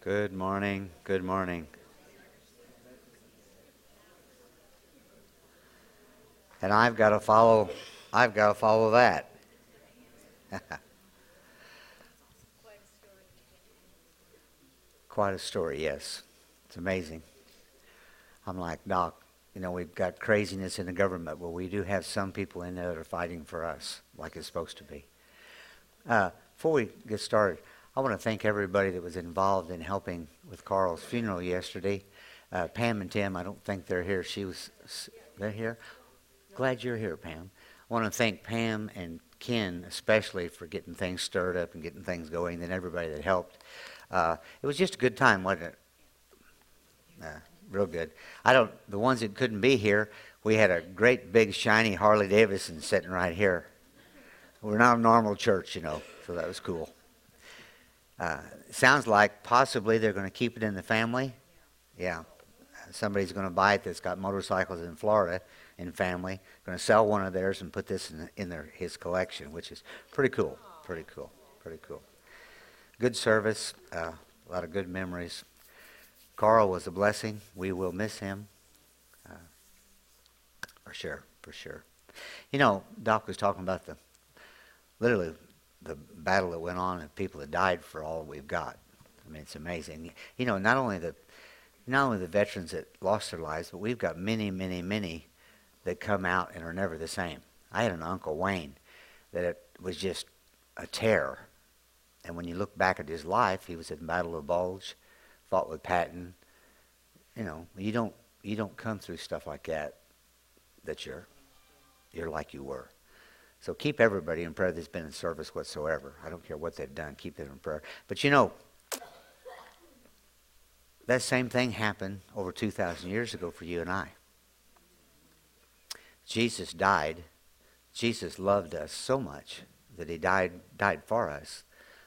Good morning. Good morning. And I've got to follow I've got to follow that. Quite a story, yes. It's amazing. I'm like, Doc, you know, we've got craziness in the government, but we do have some people in there that are fighting for us like it's supposed to be. Uh, before we get started, I want to thank everybody that was involved in helping with Carl's funeral yesterday. Uh, Pam and Tim, I don't think they're here. She was, they're here? Glad you're here, Pam. I want to thank Pam and Ken especially for getting things stirred up and getting things going, and everybody that helped. Uh, it was just a good time, wasn't it? Uh, real good. I don't. The ones that couldn't be here, we had a great big shiny Harley Davidson sitting right here. We're not a normal church, you know, so that was cool. Uh, sounds like possibly they're going to keep it in the family. Yeah, somebody's going to buy it that's got motorcycles in Florida in family. Going to sell one of theirs and put this in, in their his collection, which is pretty cool. Pretty cool. Pretty cool. Good service. Uh, a lot of good memories. Carl was a blessing. We will miss him. Uh, for sure, for sure. You know, Doc was talking about the literally the battle that went on and people that died for all we've got. I mean, it's amazing. You know, not only the not only the veterans that lost their lives, but we've got many, many, many that come out and are never the same. I had an uncle Wayne that was just a terror. And when you look back at his life, he was in the Battle of Bulge fought with Patton. You know, you don't you don't come through stuff like that that you're you're like you were. So keep everybody in prayer that's been in service whatsoever. I don't care what they've done, keep them in prayer. But you know, that same thing happened over 2,000 years ago for you and I. Jesus died. Jesus loved us so much that he died, died for us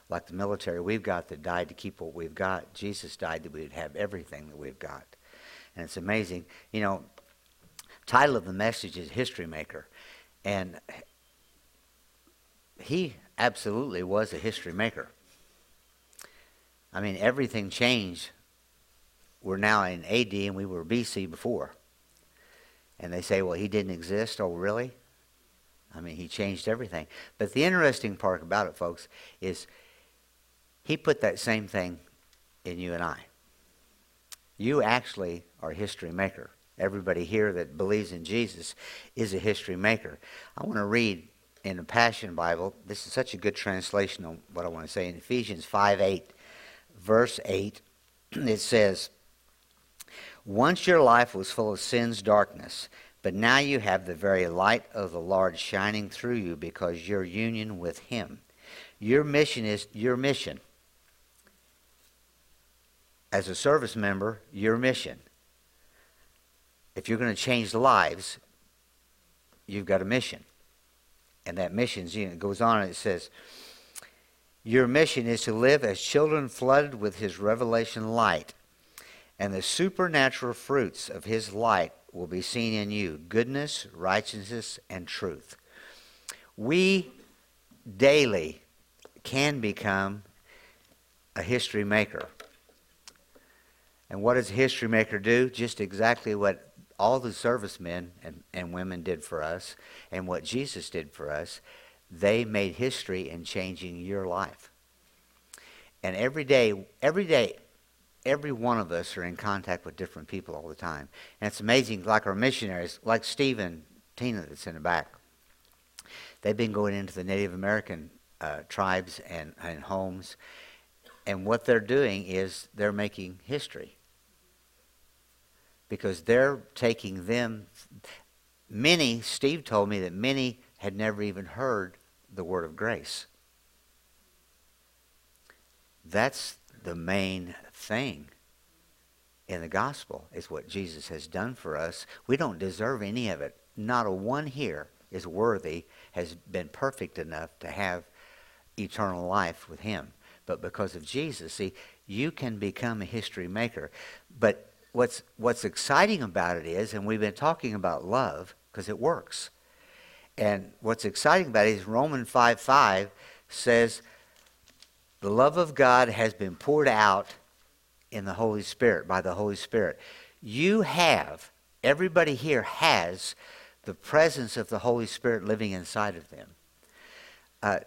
like the military we've got that died to keep what we've got. Jesus died that we'd have everything that we've got. And it's amazing. You know, title of the message is History Maker. And he absolutely was a history maker. I mean, everything changed. We're now in AD and we were BC before. And they say, well, he didn't exist. Oh, really? I mean, he changed everything. But the interesting part about it, folks, is he put that same thing in you and I. You actually are a history maker. Everybody here that believes in Jesus is a history maker. I want to read in the Passion Bible. This is such a good translation of what I want to say. In Ephesians 5 8, verse 8, it says, Once your life was full of sin's darkness, but now you have the very light of the Lord shining through you because your union with Him. Your mission is your mission as a service member your mission. If you're going to change lives, you've got a mission. And that missions know, goes on and it says, Your mission is to live as children flooded with His revelation light, and the supernatural fruits of His light will be seen in you goodness, righteousness, and truth. We daily can become a history maker. And what does a history maker do? Just exactly what all the servicemen and, and women did for us and what Jesus did for us. They made history in changing your life. And every day, every day, every one of us are in contact with different people all the time. And it's amazing, like our missionaries, like Steve and Tina that's in the back. They've been going into the Native American uh, tribes and, and homes. And what they're doing is they're making history because they're taking them. Many, Steve told me that many had never even heard the word of grace. That's the main thing in the gospel is what Jesus has done for us. We don't deserve any of it. Not a one here is worthy, has been perfect enough to have eternal life with him. But because of Jesus, see, you can become a history maker. But what's what's exciting about it is, and we've been talking about love because it works. And what's exciting about it is Romans 5 5 says, The love of God has been poured out in the Holy Spirit, by the Holy Spirit. You have, everybody here has the presence of the Holy Spirit living inside of them. Uh,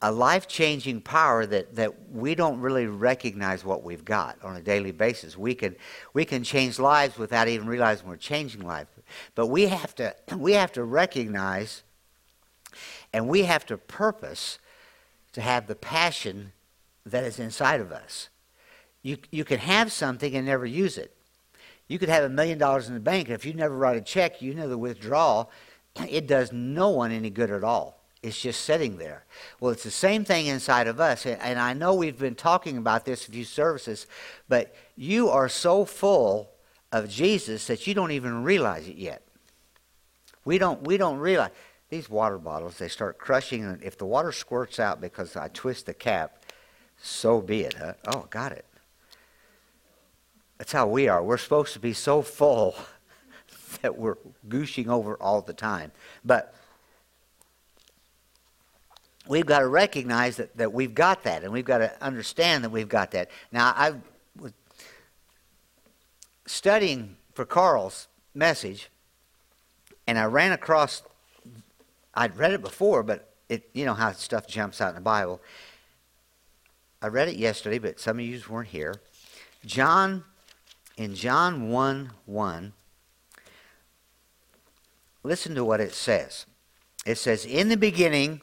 a life changing power that, that we don't really recognize what we've got on a daily basis. We can, we can change lives without even realizing we're changing life. But we have to, we have to recognize and we have to purpose to have the passion that is inside of us. You, you can have something and never use it. You could have a million dollars in the bank, and if you never write a check, you know the withdrawal, it does no one any good at all. It's just sitting there. Well, it's the same thing inside of us. And I know we've been talking about this a few services, but you are so full of Jesus that you don't even realize it yet. We don't, we don't realize. These water bottles, they start crushing. And if the water squirts out because I twist the cap, so be it. Huh? Oh, got it. That's how we are. We're supposed to be so full that we're gooshing over all the time. But we've got to recognize that, that we've got that, and we've got to understand that we've got that. Now, I was studying for Carl's message, and I ran across, I'd read it before, but it, you know how stuff jumps out in the Bible. I read it yesterday, but some of you weren't here. John, in John 1 1, listen to what it says. It says, In the beginning,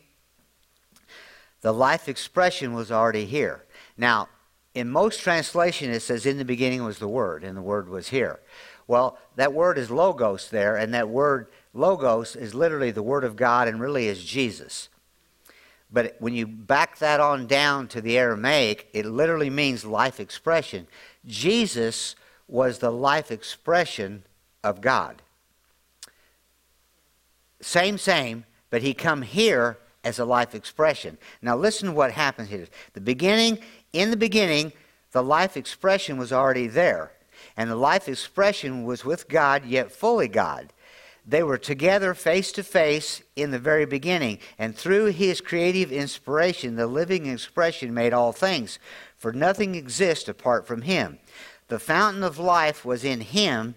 the life expression was already here. Now, in most translation, it says, In the beginning was the Word, and the Word was here. Well, that word is logos there, and that word logos is literally the Word of God and really is Jesus. But when you back that on down to the Aramaic, it literally means life expression. Jesus was the life expression of God. Same, same, but he come here as a life expression. Now listen to what happens here. The beginning, in the beginning, the life expression was already there. And the life expression was with God, yet fully God. They were together face to face in the very beginning. And through his creative inspiration, the living expression made all things. For nothing exists apart from him. The fountain of life was in him,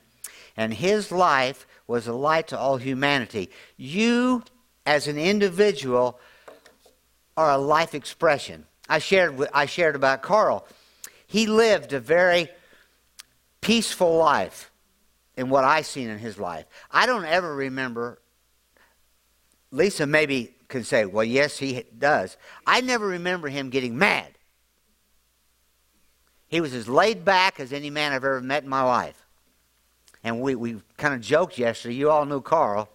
and his life was a light to all humanity. You as an individual are a life expression. I shared, I shared about Carl. He lived a very peaceful life in what I seen in his life. I don't ever remember, Lisa maybe can say, well, yes, he does. I never remember him getting mad. He was as laid back as any man I've ever met in my life. And we, we kind of joked yesterday. You all knew Carl.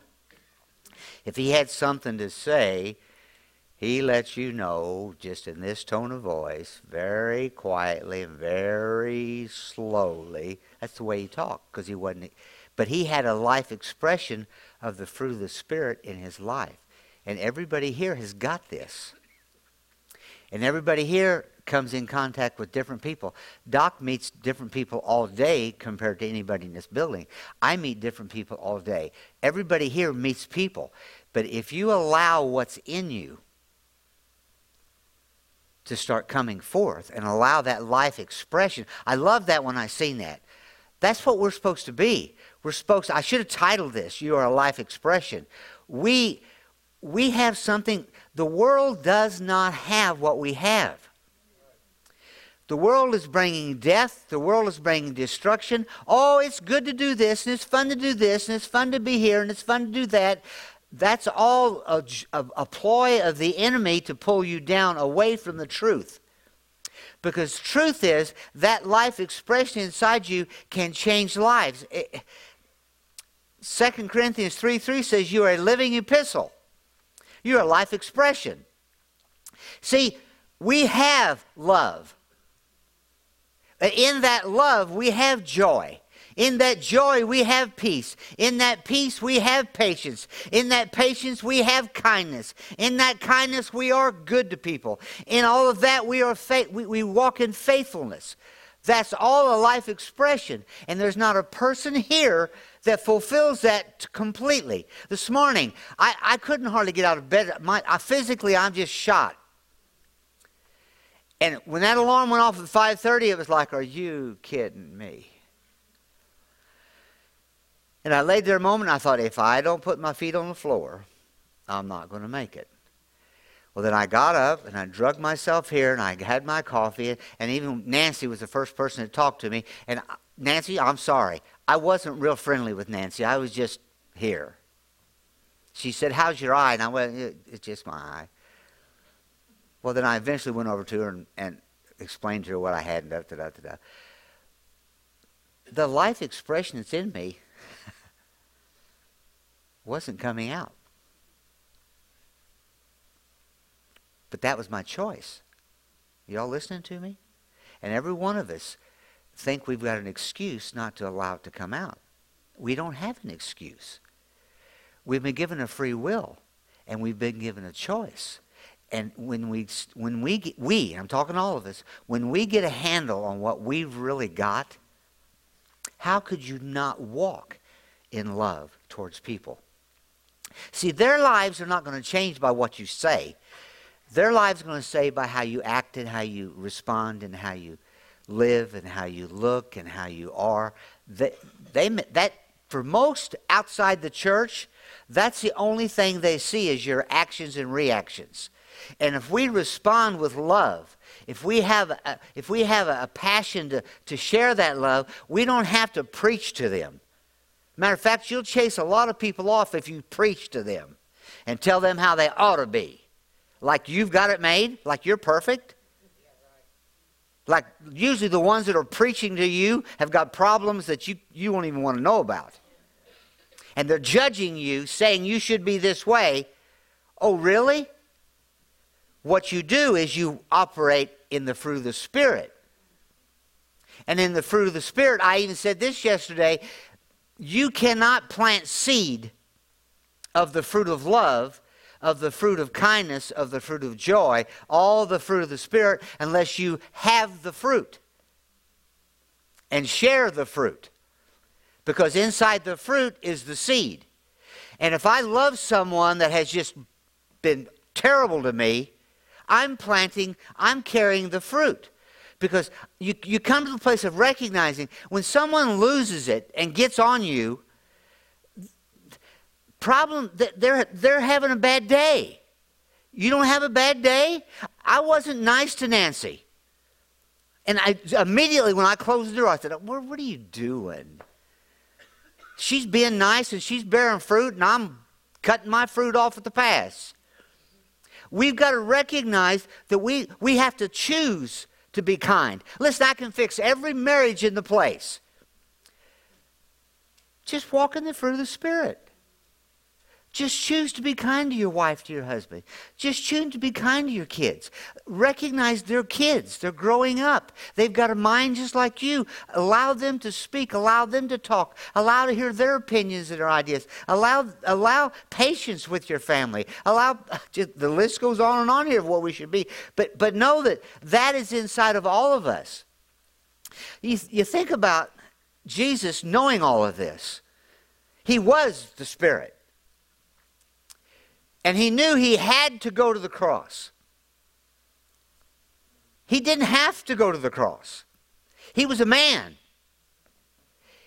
If he had something to say, he lets you know just in this tone of voice, very quietly and very slowly. That's the way he talked because he wasn't. But he had a life expression of the fruit of the Spirit in his life. And everybody here has got this. And everybody here comes in contact with different people. Doc meets different people all day compared to anybody in this building. I meet different people all day. Everybody here meets people. But if you allow what's in you to start coming forth and allow that life expression, I love that when I seen that. That's what we're supposed to be. We're supposed to, I should have titled this, You Are a Life Expression. We we have something the world does not have what we have. The world is bringing death. The world is bringing destruction. Oh, it's good to do this, and it's fun to do this, and it's fun to be here, and it's fun to do that. That's all a, a, a ploy of the enemy to pull you down away from the truth. Because truth is that life expression inside you can change lives. Eh, it, 2 Corinthians 3 3 says you are a living epistle. You're a life expression. See, we have love. Uh, in that love, we have joy. In that joy, we have peace. In that peace, we have patience. In that patience, we have kindness. In that kindness, we are good to people. In all of that, we are fa- we, we walk in faithfulness. That's all a life expression. And there's not a person here that fulfills that completely. This morning, I, I couldn't hardly get out of bed. My, I, physically, I'm just shot. And when that alarm went off at 5:30, it was like, "Are you kidding me?" And I laid there a moment. I thought, if I don't put my feet on the floor, I'm not going to make it. Well, then I got up and I drugged myself here and I had my coffee. And even Nancy was the first person to talk to me. And Nancy, I'm sorry. I wasn't real friendly with Nancy. I was just here. She said, How's your eye? And I went, It's just my eye. Well, then I eventually went over to her and, and explained to her what I had and da da da da. The life expression that's in me wasn't coming out. But that was my choice. Y'all listening to me? And every one of us think we've got an excuse not to allow it to come out. We don't have an excuse. We've been given a free will, and we've been given a choice. And when we, when we, get, we, I'm talking all of us, when we get a handle on what we've really got, how could you not walk in love towards people? See, their lives are not going to change by what you say. Their lives are going to say by how you act and how you respond and how you live and how you look and how you are. They, they, that, for most outside the church, that's the only thing they see is your actions and reactions. And if we respond with love, if we have a, if we have a passion to, to share that love, we don't have to preach to them. Matter of fact, you'll chase a lot of people off if you preach to them and tell them how they ought to be. Like you've got it made, like you're perfect. Like usually the ones that are preaching to you have got problems that you, you won't even want to know about. And they're judging you, saying you should be this way. Oh, really? What you do is you operate in the fruit of the Spirit. And in the fruit of the Spirit, I even said this yesterday you cannot plant seed of the fruit of love, of the fruit of kindness, of the fruit of joy, all the fruit of the Spirit, unless you have the fruit and share the fruit. Because inside the fruit is the seed. And if I love someone that has just been terrible to me, I'm planting, I'm carrying the fruit. Because you, you come to the place of recognizing when someone loses it and gets on you, problem that they're, they're having a bad day. You don't have a bad day? I wasn't nice to Nancy. And I immediately when I closed the door, I said, what are you doing? She's being nice and she's bearing fruit, and I'm cutting my fruit off at the pass. We've got to recognize that we, we have to choose to be kind. Listen, I can fix every marriage in the place. Just walk in the fruit of the Spirit. Just choose to be kind to your wife, to your husband. Just choose to be kind to your kids. Recognize they're kids. They're growing up. They've got a mind just like you. Allow them to speak. Allow them to talk. Allow to hear their opinions and their ideas. Allow, allow patience with your family. Allow, just, the list goes on and on here of what we should be. But, but know that that is inside of all of us. You, you think about Jesus knowing all of this. He was the Spirit. And he knew he had to go to the cross. He didn't have to go to the cross. He was a man.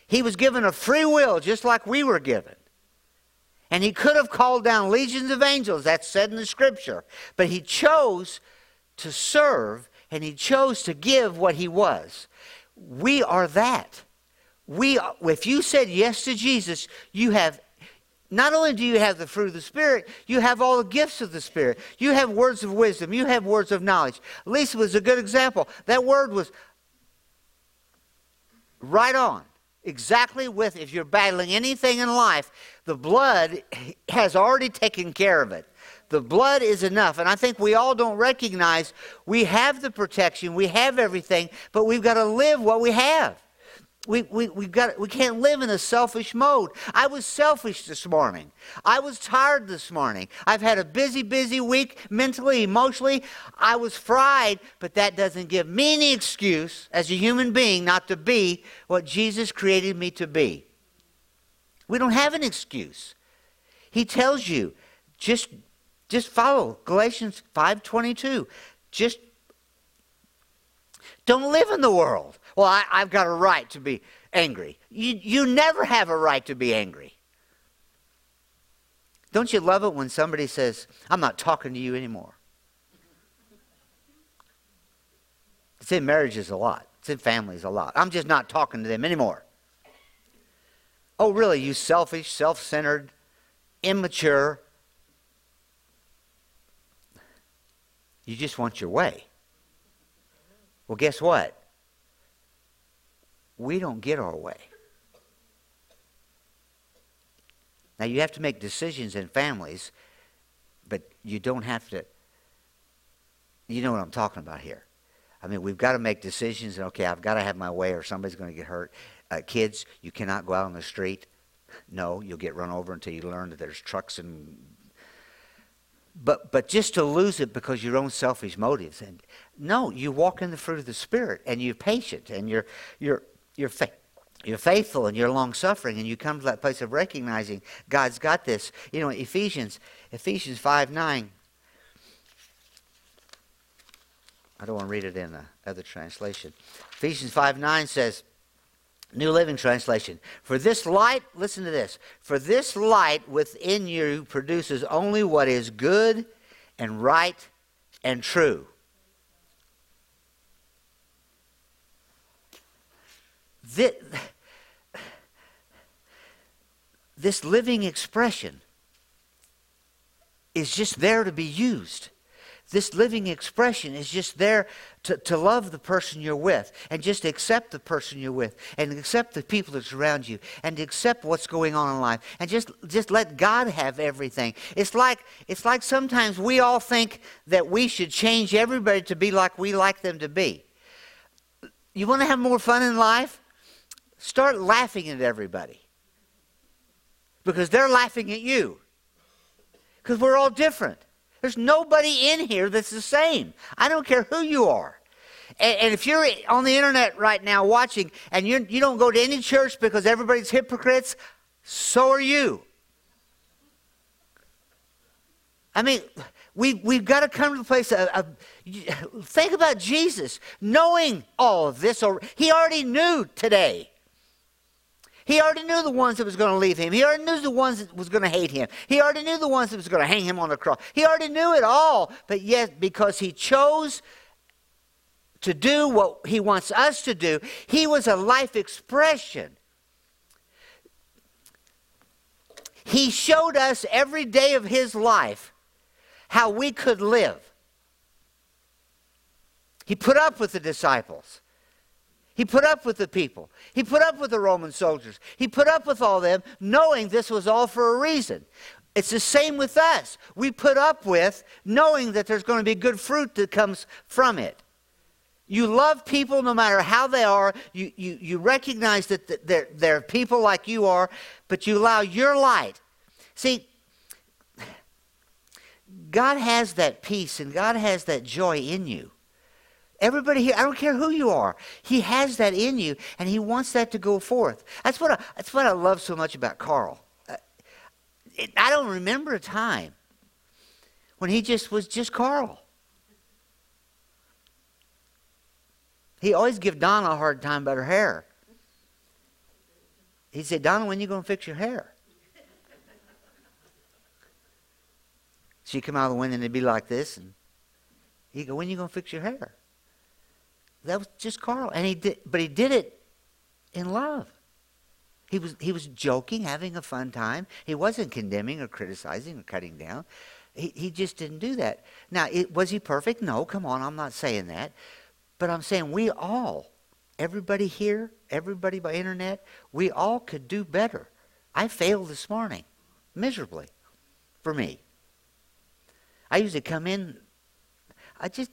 He was given a free will just like we were given. And he could have called down legions of angels, that's said in the scripture. But he chose to serve and he chose to give what he was. We are that. We, if you said yes to Jesus, you have not only do you have the fruit of the Spirit, you have all the gifts of the Spirit. You have words of wisdom. You have words of knowledge. Lisa was a good example. That word was right on. Exactly with, if you're battling anything in life, the blood has already taken care of it. The blood is enough. And I think we all don't recognize we have the protection, we have everything, but we've got to live what we have. We, we, we, got, we can't live in a selfish mode. I was selfish this morning. I was tired this morning. I've had a busy, busy week mentally, emotionally. I was fried, but that doesn't give me any excuse as a human being not to be what Jesus created me to be. We don't have an excuse. He tells you, just, just follow Galatians 5.22. Just Don't live in the world. Well, I, have got a right to be angry. You, you never have a right to be angry. Don't you love it when somebody says, I'm not talking to you anymore? It's in marriages a lot, it's in families a lot. I'm just not talking to them anymore. Oh, really? You selfish, self centered, immature. You just want your way. Well, guess what? We don't get our way. Now, you have to make decisions in families, but you don't have to. You know what I'm talking about here. I mean, we've got to make decisions, and okay, I've got to have my way, or somebody's going to get hurt. Uh, kids, you cannot go out on the street. No, you'll get run over until you learn that there's trucks and. But but just to lose it because your own selfish motives and no, you walk in the fruit of the spirit and you're patient and you're you're you're fa- you're faithful and you're long suffering and you come to that place of recognizing God's got this. You know, Ephesians Ephesians five nine. I don't want to read it in the other translation. Ephesians 5 9 says, New Living Translation. For this light, listen to this. For this light within you produces only what is good and right and true. This, this living expression is just there to be used this living expression is just there to, to love the person you're with and just accept the person you're with and accept the people that surround you and accept what's going on in life and just, just let God have everything. It's like, it's like sometimes we all think that we should change everybody to be like we like them to be. You want to have more fun in life? Start laughing at everybody because they're laughing at you because we're all different. There's nobody in here that's the same. I don't care who you are. And, and if you're on the internet right now watching and you, you don't go to any church because everybody's hypocrites, so are you. I mean, we, we've got to come to the place of, of, think about Jesus knowing all of this. Or, he already knew today. He already knew the ones that was going to leave him. He already knew the ones that was going to hate him. He already knew the ones that was going to hang him on the cross. He already knew it all. But yet, because he chose to do what he wants us to do, he was a life expression. He showed us every day of his life how we could live. He put up with the disciples. He put up with the people. He put up with the Roman soldiers. He put up with all them, knowing this was all for a reason. It's the same with us. We put up with knowing that there's going to be good fruit that comes from it. You love people no matter how they are. You, you, you recognize that they're, they're people like you are, but you allow your light. See, God has that peace and God has that joy in you. Everybody here, I don't care who you are, He has that in you, and He wants that to go forth. That's what I, that's what I love so much about Carl. Uh, it, I don't remember a time when he just was just Carl. He always give Donna a hard time about her hair. He'd say, Donna, when you going to fix your hair? She'd come out of the window and it'd be like this, and he'd go, when you going to fix your hair? That was just Carl. And he did, but he did it in love. He was, he was joking, having a fun time. He wasn't condemning or criticizing or cutting down. He, he just didn't do that. Now, it, was he perfect? No, come on, I'm not saying that. But I'm saying we all, everybody here, everybody by internet, we all could do better. I failed this morning, miserably, for me. I usually come in, I just,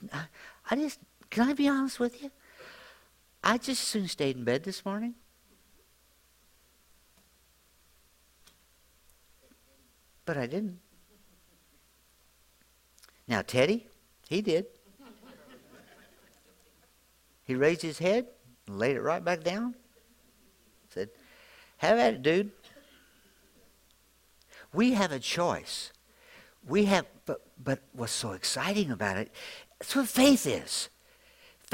I just can I be honest with you? I just soon stayed in bed this morning. But I didn't. Now, Teddy, he did. He raised his head and laid it right back down. Said, Have at it, dude. We have a choice. We have, but, but what's so exciting about it, that's what faith is.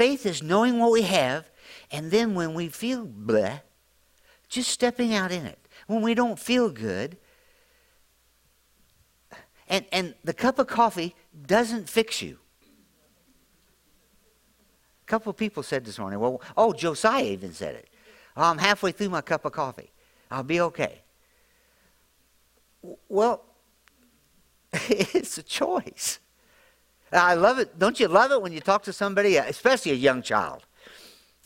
Faith is knowing what we have, and then when we feel bleh, just stepping out in it. When we don't feel good, and, and the cup of coffee doesn't fix you. A couple of people said this morning, well, oh, Josiah even said it. Oh, I'm halfway through my cup of coffee. I'll be okay. Well, it's a choice. I love it. Don't you love it when you talk to somebody, uh, especially a young child,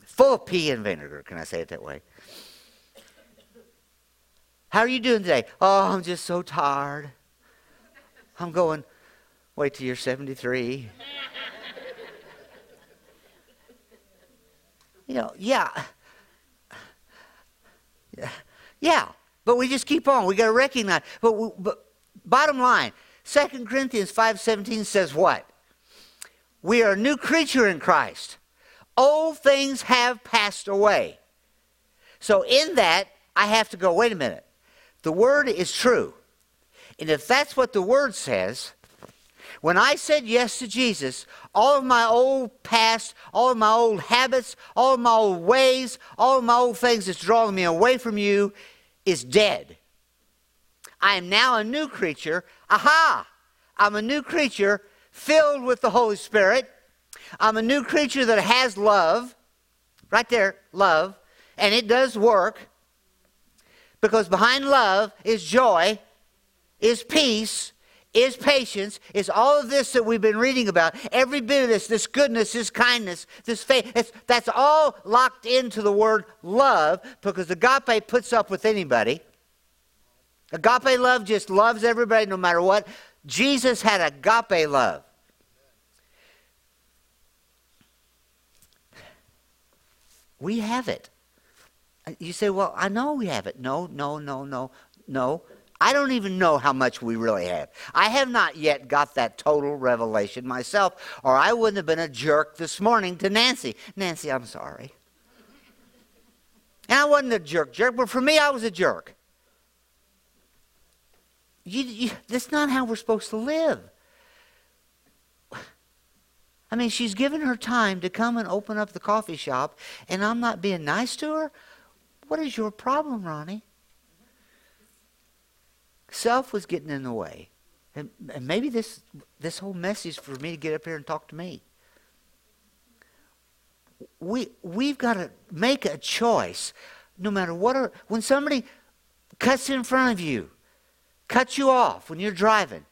full of pea and vinegar? Can I say it that way? How are you doing today? Oh, I'm just so tired. I'm going, wait till you're 73. you know, yeah. Yeah. Yeah. But we just keep on. We got to recognize. But, we, but bottom line, 2 Corinthians 5.17 says what? We are a new creature in Christ. Old things have passed away. So in that, I have to go, wait a minute. The word is true. And if that's what the word says, when I said yes to Jesus, all of my old past, all of my old habits, all of my old ways, all of my old things that's drawing me away from you is dead. I am now a new creature. Aha! I'm a new creature filled with the Holy Spirit. I'm a new creature that has love. Right there, love. And it does work. Because behind love is joy, is peace, is patience, is all of this that we've been reading about. Every bit of this, this goodness, this kindness, this faith, that's all locked into the word love because agape puts up with anybody. Agape love just loves everybody no matter what. Jesus had agape love. We have it. Uh, you say, well, I know we have it. No, no, no, no, no. I don't even know how much we really have. I have not yet got that total revelation myself, or I wouldn't have been a jerk this morning to Nancy. Nancy, I'm sorry. And I wasn't a jerk, jerk, but for me, I was a jerk. You, you, that's not how we're supposed to live. I mean, she's given her time to come and open up the coffee shop, and I'm not being nice to her. What is your problem, Ronnie? Self was getting in the way. And, and maybe this, this whole message for me to get up here and talk to me. We, we've got to make a choice no matter what. Are, when somebody cuts in front of you, cuts you off when you're driving,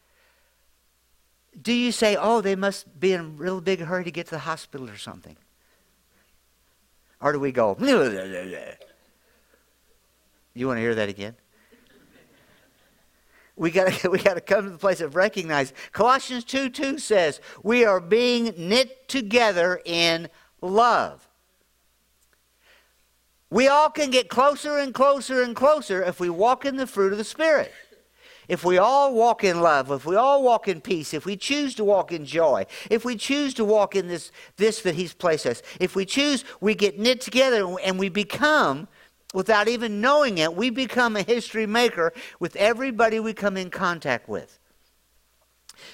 do you say, oh, they must be in a real big hurry to get to the hospital or something? Or do we go, you want to hear that again? We got we got to come to the place of recognize. Colossians 2 2 says, We are being knit together in love. We all can get closer and closer and closer if we walk in the fruit of the Spirit. If we all walk in love, if we all walk in peace, if we choose to walk in joy, if we choose to walk in this, this that He's placed us, if we choose, we get knit together and we become without even knowing it, we become a history maker with everybody we come in contact with.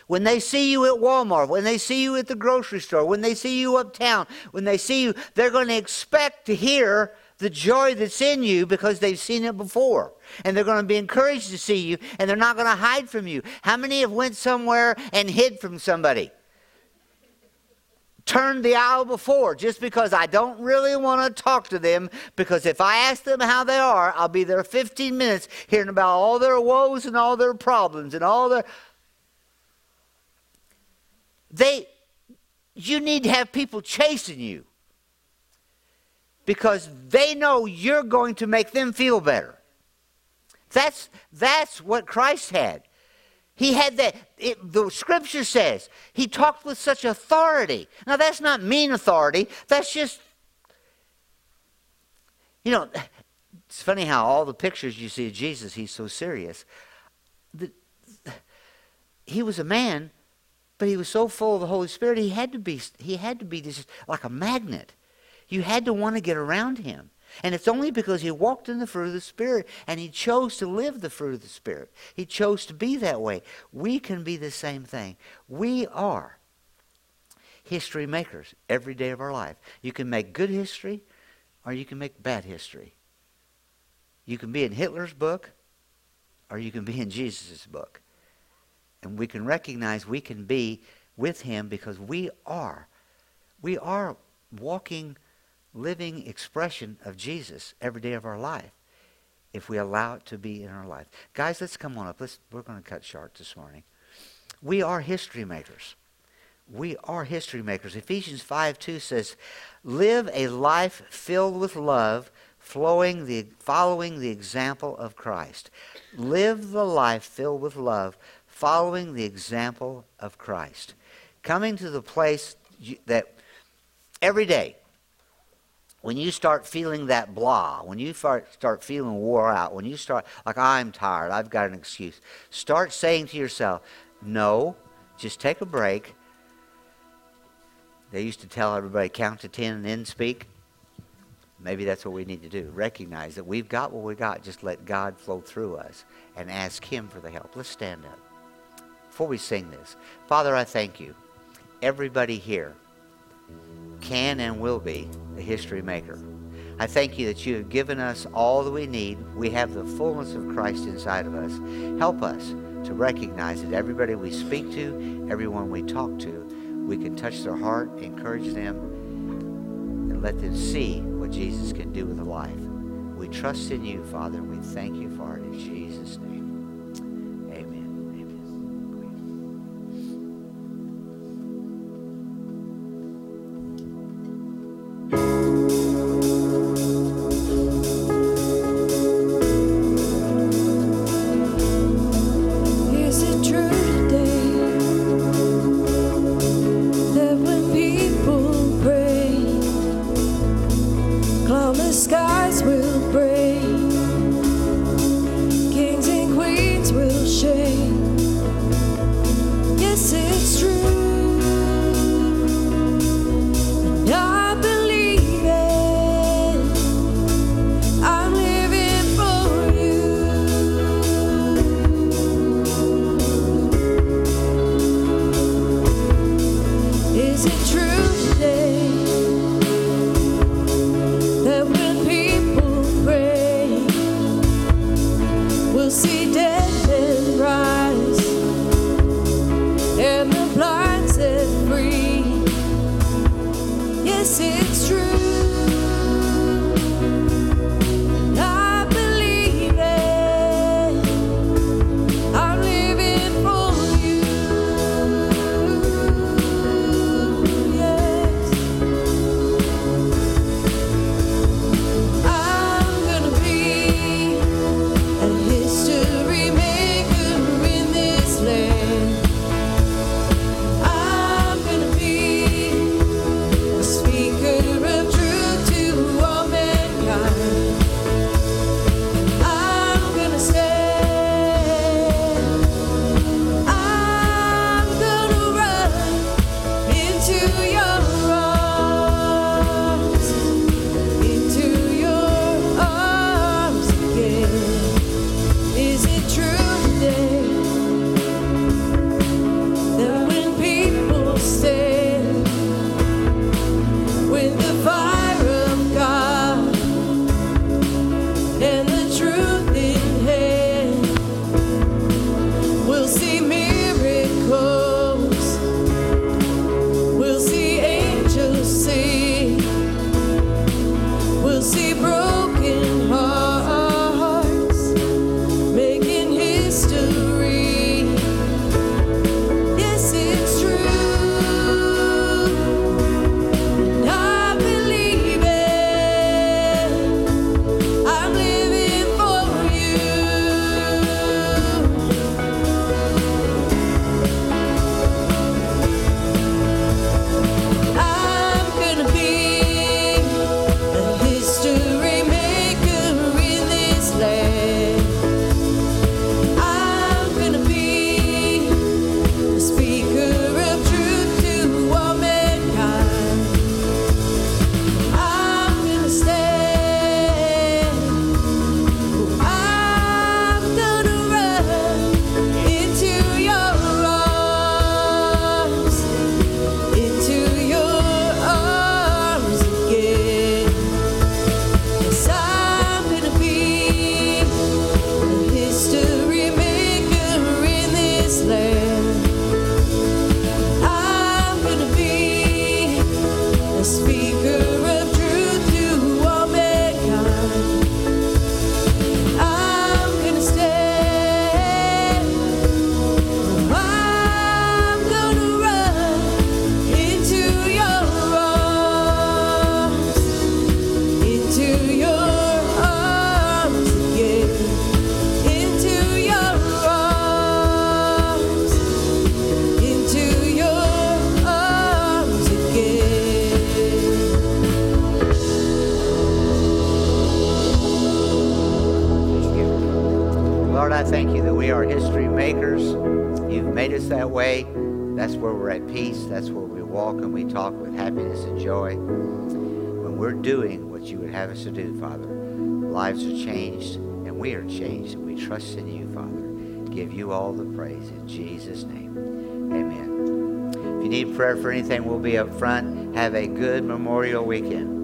When they see you at Walmart, when they see you at the grocery store, when they see you uptown, when they see you, they're going to expect to hear the joy that's in you because they've seen it before. And they're going to be encouraged to see you and they're not going to hide from you. How many have went somewhere and hid from somebody? turned the aisle before just because I don't really want to talk to them because if I ask them how they are, I'll be there 15 minutes hearing about all their woes and all their problems and all their they you need to have people chasing you because they know you're going to make them feel better. That's that's what Christ had. He had that, it, the scripture says, he talked with such authority. Now, that's not mean authority, that's just, you know, it's funny how all the pictures you see of Jesus, he's so serious. The, he was a man, but he was so full of the Holy Spirit, he had to be, he had to be just like a magnet. You had to want to get around him. And it's only because he walked in the fruit of the Spirit and he chose to live the fruit of the Spirit. He chose to be that way. We can be the same thing. We are history makers every day of our life. You can make good history or you can make bad history. You can be in Hitler's book or you can be in Jesus' book. And we can recognize we can be with him because we are. We are walking, living expression of Jesus every day of our life if we allow it to be in our life. Guys, let's come on up. Let's, we're going to cut short this morning. We are history makers. We are history makers. Ephesians 5 2 says, Live a life filled with love, flowing the, following the example of Christ. Live the life filled with love, following the example of Christ. Coming to the place that every day, when you start feeling that blah, when you start, feeling wore out, when you start, like, I'm tired, I've got an excuse, start saying to yourself, no, just take a break. They used to tell everybody count to 10 and then speak. Maybe that's what we need to do. Recognize that we've got what we got. Just let God flow through us and ask Him for the help. Let's stand up. Before we sing this, Father, I thank you. Everybody here can and will be a history maker. I thank you that you have given us all that we need. We have the fullness of Christ inside of us. Help us to recognize that everybody we speak to, everyone we talk to, we can touch their heart, encourage them, and let them see what Jesus can do with a life. We trust in you, Father. We thank you for it in Jesus' name. see death. That way. That's where we're at peace. That's where we walk and we talk with happiness and joy. When we're doing what you would have us to do, Father, lives are changed and we are changed. And we trust in you, Father. Give you all the praise in Jesus' name. Amen. If you need prayer for anything, we'll be up front. Have a good Memorial weekend.